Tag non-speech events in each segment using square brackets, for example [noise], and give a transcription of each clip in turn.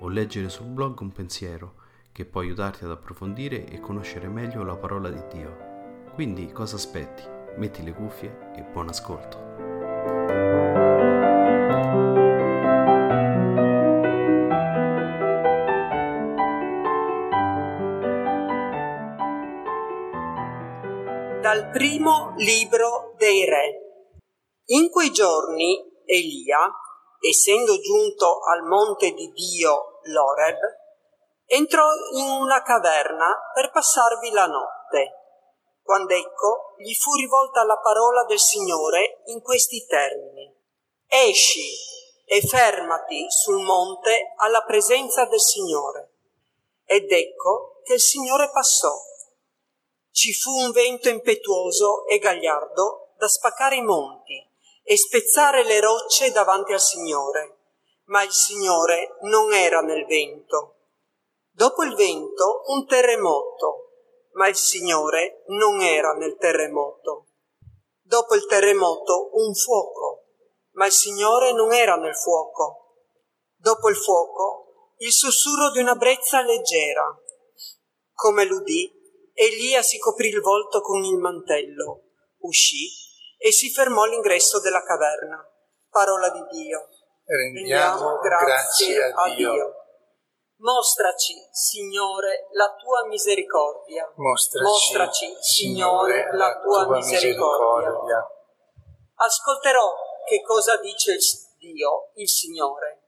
o leggere sul blog un pensiero che può aiutarti ad approfondire e conoscere meglio la parola di Dio. Quindi cosa aspetti? Metti le cuffie e buon ascolto. Dal primo libro dei re. In quei giorni Elia, essendo giunto al monte di Dio l'Oreb, entrò in una caverna per passarvi la notte quando ecco gli fu rivolta la parola del Signore in questi termini. Esci e fermati sul monte alla presenza del Signore. Ed ecco che il Signore passò. Ci fu un vento impetuoso e gagliardo da spaccare i monti e spezzare le rocce davanti al Signore, ma il Signore non era nel vento. Dopo il vento un terremoto ma il Signore non era nel terremoto. Dopo il terremoto un fuoco, ma il Signore non era nel fuoco. Dopo il fuoco il sussurro di una brezza leggera. Come l'udì, Elia si coprì il volto con il mantello, uscì e si fermò all'ingresso della caverna. Parola di Dio. Rendiamo grazie a Dio. Mostraci, Signore, la tua misericordia. Mostraci, Mostraci Signore, la tua, tua misericordia. misericordia. Ascolterò che cosa dice Dio, il Signore.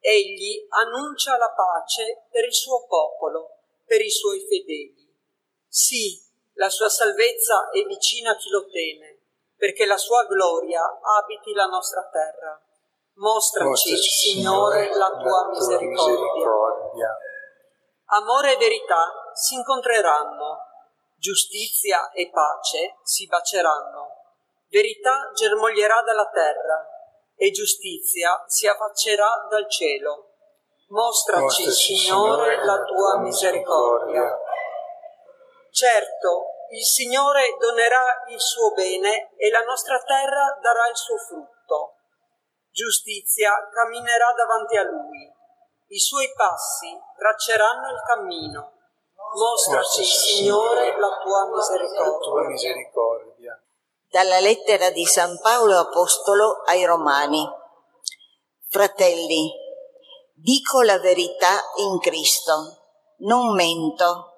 Egli annuncia la pace per il suo popolo, per i suoi fedeli. Sì, la sua salvezza è vicina a chi lo teme, perché la sua gloria abiti la nostra terra. Mostraci, Mostraci Signore, la tua, misericordia. misericordia. Amore e verità si incontreranno, giustizia e pace si baceranno. Verità germoglierà dalla terra e giustizia si affaccerà dal cielo. Mostraci, Mostraci Signore, la tua misericordia. Certo, il Signore donerà il suo bene e la nostra terra darà il suo frutto giustizia camminerà davanti a lui, i suoi passi tracceranno il cammino. Mostraci, Signore, la tua misericordia. Dalla lettera di San Paolo Apostolo ai Romani. Fratelli, dico la verità in Cristo, non mento,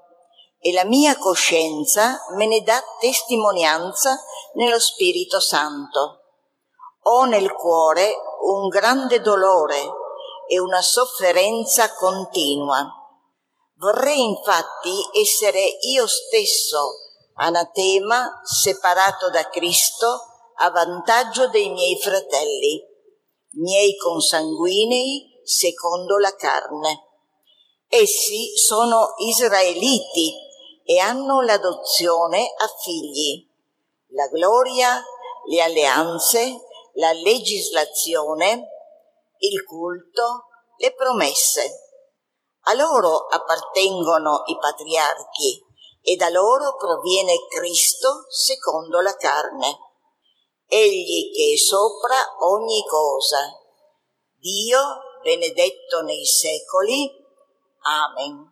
e la mia coscienza me ne dà testimonianza nello Spirito Santo. Ho nel cuore un grande dolore e una sofferenza continua. Vorrei infatti essere io stesso anatema separato da Cristo a vantaggio dei miei fratelli, miei consanguinei secondo la carne. Essi sono israeliti e hanno l'adozione a figli, la gloria, le alleanze, la legislazione, il culto, le promesse. A loro appartengono i patriarchi e da loro proviene Cristo secondo la carne. Egli che è sopra ogni cosa. Dio benedetto nei secoli. Amen.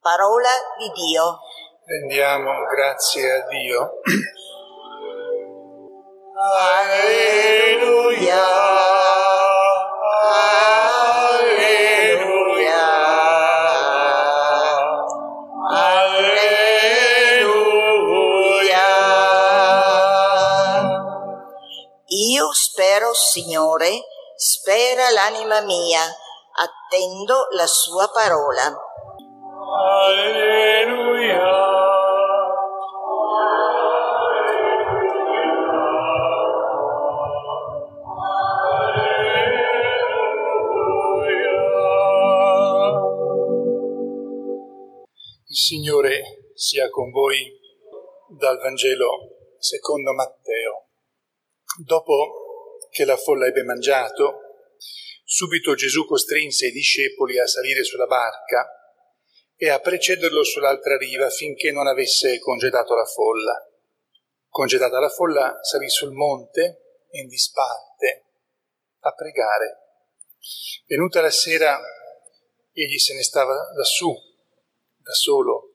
Parola di Dio. Rendiamo grazie a Dio. Alleluia. Io spero, Signore, spera l'anima mia, attendo la sua parola. Alleluia. Il Signore sia con voi dal Vangelo secondo Matteo. Dopo che la folla ebbe mangiato, subito Gesù costrinse i discepoli a salire sulla barca e a precederlo sull'altra riva finché non avesse congedato la folla. Congedata la folla, salì sul monte in disparte a pregare. Venuta la sera, egli se ne stava lassù, da solo.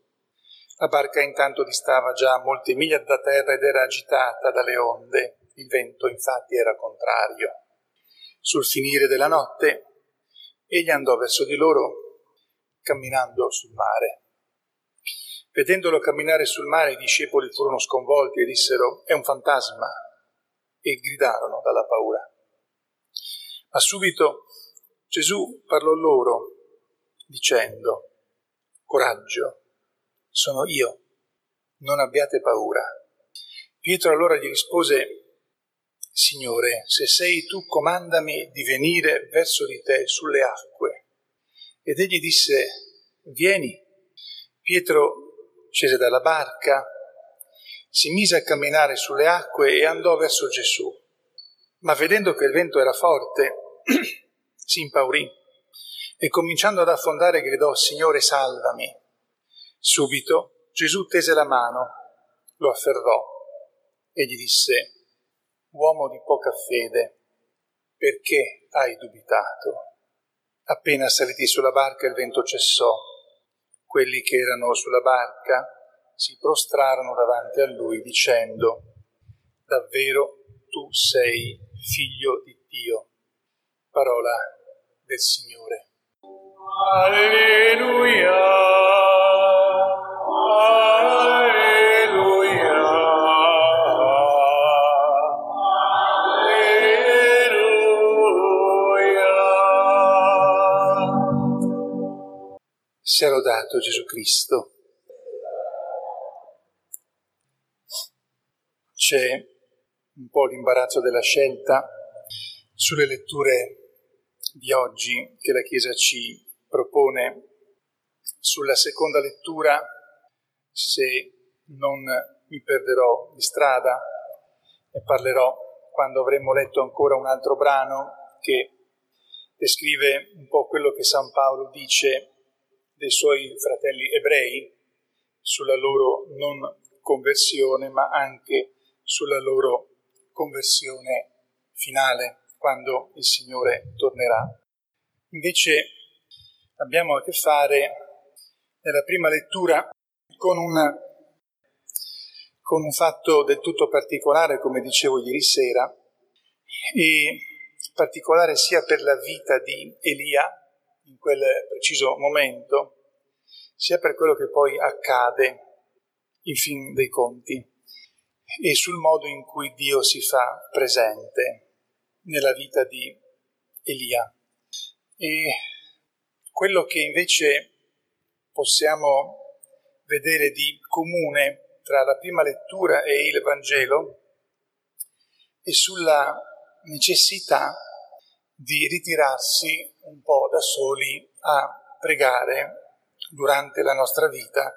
La barca intanto distava già molte miglia da terra ed era agitata dalle onde. Il vento infatti era contrario. Sul finire della notte, egli andò verso di loro camminando sul mare. Vedendolo camminare sul mare, i discepoli furono sconvolti e dissero è un fantasma e gridarono dalla paura. Ma subito Gesù parlò loro dicendo coraggio, sono io, non abbiate paura. Pietro allora gli rispose Signore, se sei tu, comandami di venire verso di te sulle acque. Ed egli disse, vieni. Pietro scese dalla barca, si mise a camminare sulle acque e andò verso Gesù. Ma vedendo che il vento era forte, [clears throat] si impaurì e cominciando ad affondare gridò, Signore, salvami. Subito Gesù tese la mano, lo afferrò e gli disse, Uomo di poca fede, perché hai dubitato? Appena saliti sulla barca il vento cessò. Quelli che erano sulla barca si prostrarono davanti a lui dicendo, Davvero tu sei figlio di Dio. Parola del Signore. Sia lodato Gesù Cristo. C'è un po' l'imbarazzo della scelta sulle letture di oggi che la Chiesa ci propone. Sulla seconda lettura, se non mi perderò di strada, ne parlerò quando avremo letto ancora un altro brano che descrive un po' quello che San Paolo dice dei suoi fratelli ebrei sulla loro non conversione, ma anche sulla loro conversione finale, quando il Signore tornerà. Invece abbiamo a che fare nella prima lettura con un, con un fatto del tutto particolare, come dicevo ieri sera, e particolare sia per la vita di Elia in quel preciso momento, sia per quello che poi accade in fin dei conti e sul modo in cui Dio si fa presente nella vita di Elia. E quello che invece possiamo vedere di comune tra la prima lettura e il Vangelo è sulla necessità di ritirarsi un po' da soli a pregare durante la nostra vita,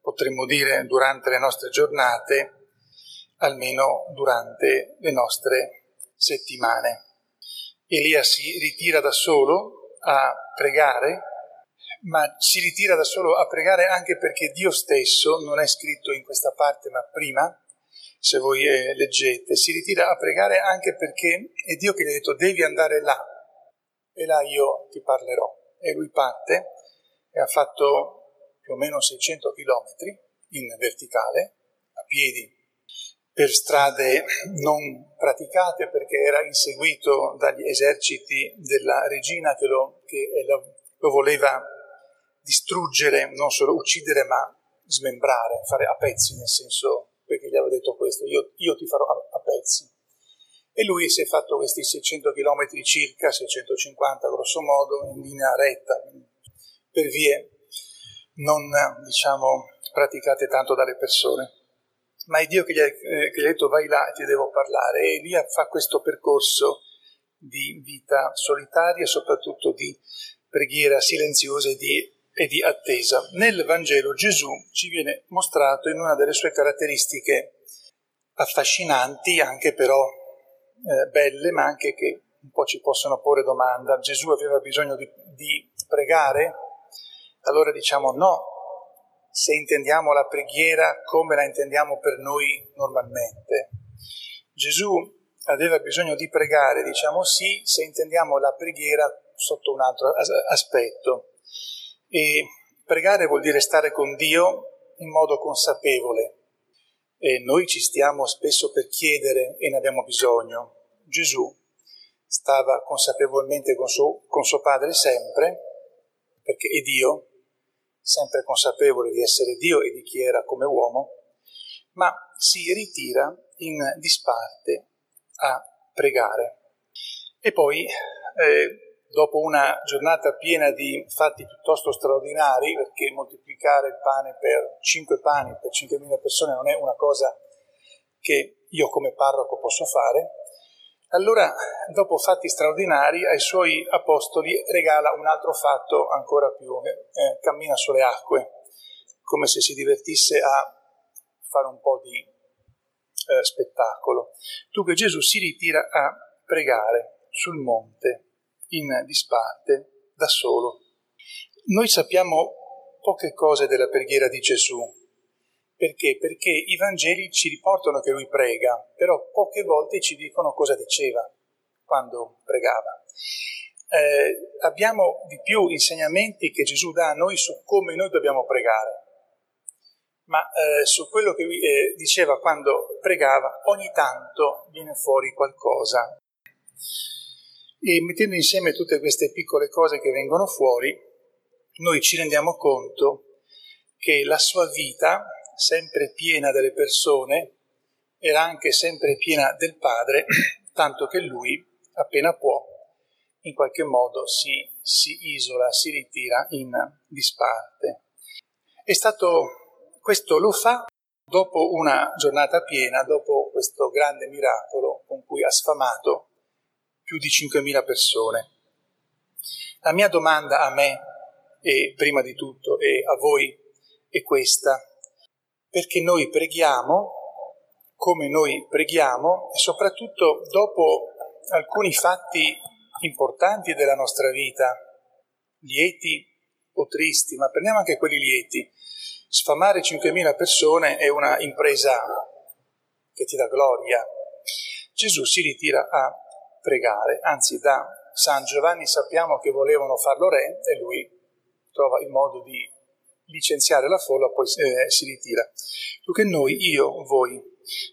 potremmo dire durante le nostre giornate, almeno durante le nostre settimane. Elia si ritira da solo a pregare, ma si ritira da solo a pregare anche perché Dio stesso, non è scritto in questa parte ma prima, se voi eh, leggete, si ritira a pregare anche perché è Dio che gli ha detto devi andare là e là io ti parlerò. E lui parte e ha fatto più o meno 600 km in verticale, a piedi, per strade non praticate perché era inseguito dagli eserciti della regina che lo, che lo voleva distruggere, non solo uccidere, ma smembrare, fare a pezzi, nel senso perché gli aveva detto questo, io, io ti farò a, a, pezzi. E lui si è fatto questi 600 km circa, 650 grosso modo, in linea retta, per vie non, diciamo, praticate tanto dalle persone. Ma è Dio che gli, ha, eh, che gli ha detto vai là e ti devo parlare. E Elia fa questo percorso di vita solitaria soprattutto di preghiera silenziosa e di e di attesa. Nel Vangelo Gesù ci viene mostrato in una delle sue caratteristiche affascinanti, anche però eh, belle, ma anche che un po' ci possono porre domanda. Gesù aveva bisogno di, di pregare? Allora diciamo no, se intendiamo la preghiera come la intendiamo per noi normalmente. Gesù aveva bisogno di pregare, diciamo sì, se intendiamo la preghiera sotto un altro aspetto. E pregare vuol dire stare con Dio in modo consapevole. E noi ci stiamo spesso per chiedere e ne abbiamo bisogno. Gesù stava consapevolmente con suo, con suo Padre sempre, perché è Dio, sempre consapevole di essere Dio e di chi era come uomo, ma si ritira in disparte a pregare. E poi eh, dopo una giornata piena di fatti piuttosto straordinari, perché moltiplicare il pane per 5 pani per 5.000 persone non è una cosa che io come parroco posso fare, allora dopo fatti straordinari ai suoi apostoli regala un altro fatto ancora più, eh, cammina sulle acque, come se si divertisse a fare un po' di eh, spettacolo. Dunque Gesù si ritira a pregare sul monte in disparte da solo. Noi sappiamo poche cose della preghiera di Gesù. Perché? Perché i Vangeli ci riportano che lui prega, però poche volte ci dicono cosa diceva quando pregava. Eh, abbiamo di più insegnamenti che Gesù dà a noi su come noi dobbiamo pregare, ma eh, su quello che lui eh, diceva quando pregava, ogni tanto viene fuori qualcosa. E mettendo insieme tutte queste piccole cose che vengono fuori, noi ci rendiamo conto che la sua vita, sempre piena delle persone, era anche sempre piena del Padre, [clears throat] tanto che lui, appena può, in qualche modo si, si isola, si ritira in disparte. È stato, questo lo fa dopo una giornata piena, dopo questo grande miracolo con cui ha sfamato più di 5.000 persone. La mia domanda a me, e prima di tutto, e a voi, è questa. Perché noi preghiamo, come noi preghiamo, e soprattutto dopo alcuni fatti importanti della nostra vita, lieti o tristi, ma prendiamo anche quelli lieti. Sfamare 5.000 persone è una impresa che ti dà gloria. Gesù si ritira a pregare, anzi da San Giovanni sappiamo che volevano farlo re e lui trova il modo di licenziare la folla, poi eh, si ritira. Dunque noi, io, voi,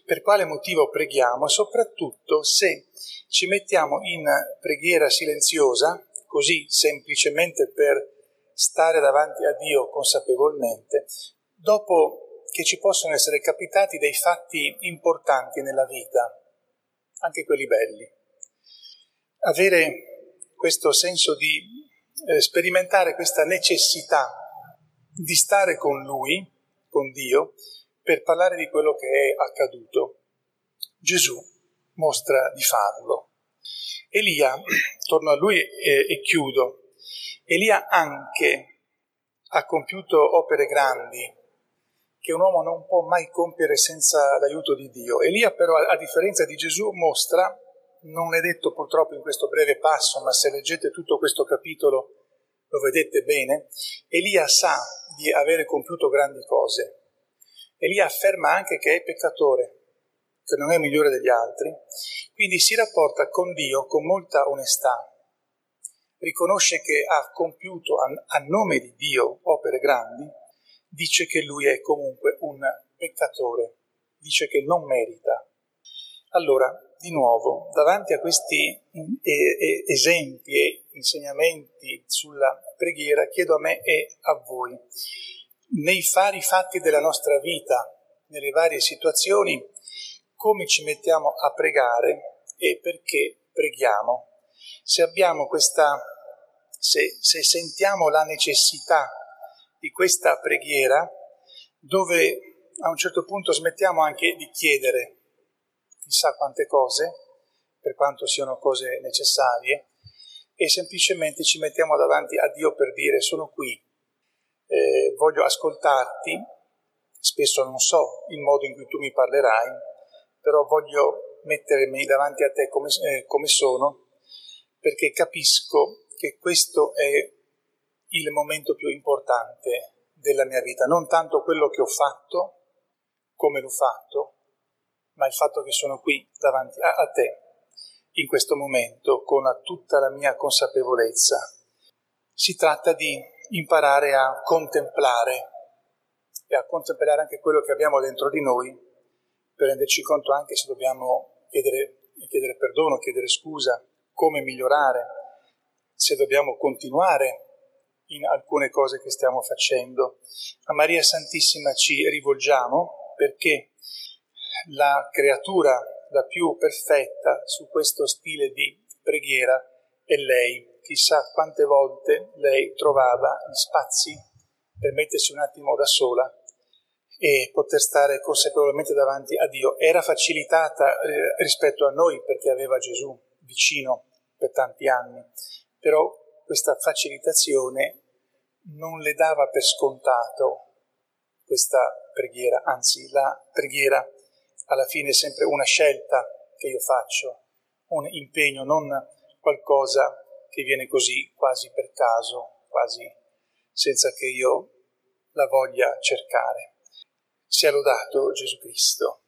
per quale motivo preghiamo? Soprattutto se ci mettiamo in preghiera silenziosa, così semplicemente per stare davanti a Dio consapevolmente, dopo che ci possono essere capitati dei fatti importanti nella vita, anche quelli belli. Avere questo senso di eh, sperimentare questa necessità di stare con Lui, con Dio, per parlare di quello che è accaduto. Gesù mostra di farlo. Elia, [clears throat] torno a lui e, e chiudo, Elia anche ha compiuto opere grandi che un uomo non può mai compiere senza l'aiuto di Dio. Elia però, a differenza di Gesù, mostra non è detto purtroppo in questo breve passo, ma se leggete tutto questo capitolo lo vedete bene, Elia sa di avere compiuto grandi cose. Elia afferma anche che è peccatore, che non è migliore degli altri, quindi si rapporta con Dio con molta onestà, riconosce che ha compiuto a, nome di Dio opere grandi dice che lui è comunque un peccatore, dice che non merita. Allora, di nuovo, davanti a questi esempi e insegnamenti sulla preghiera, chiedo a me e a voi, nei vari fatti della nostra vita, nelle varie situazioni, come ci mettiamo a pregare e perché preghiamo. Se abbiamo questa, se, se sentiamo la necessità di questa preghiera, dove a un certo punto smettiamo anche di chiedere chissà quante cose, per quanto siano cose necessarie, e semplicemente ci mettiamo davanti a Dio per dire sono qui, eh, voglio ascoltarti, spesso non so il modo in cui tu mi parlerai, però voglio mettermi davanti a te come, eh, come sono, perché capisco che questo è il momento più importante della mia vita, non tanto quello che ho fatto, come l'ho fatto, ma il fatto che sono qui davanti a, a te in questo momento con tutta la mia consapevolezza. Si tratta di imparare a contemplare e a contemplare anche quello che abbiamo dentro di noi per renderci conto anche se dobbiamo chiedere, chiedere perdono, chiedere scusa, come migliorare, se dobbiamo continuare in alcune cose che stiamo facendo. A Maria Santissima ci rivolgiamo perché la creatura la più perfetta su questo stile di preghiera è lei. Chissà quante volte lei trovava gli spazi per mettersi un attimo da sola e poter stare consapevolmente davanti a Dio. Era facilitata eh, rispetto a noi perché aveva Gesù vicino per tanti anni, però questa facilitazione non le dava per scontato questa preghiera, anzi la preghiera alla fine è sempre una scelta che io faccio, un impegno, non qualcosa che viene così quasi per caso, quasi senza che io la voglia cercare. Sia lodato Gesù Cristo.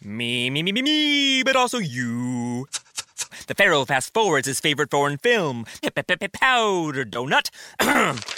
Me, me, me, me, me, but also you. The Pharaoh fast forwards his favorite foreign film, Powder Donut. [clears throat]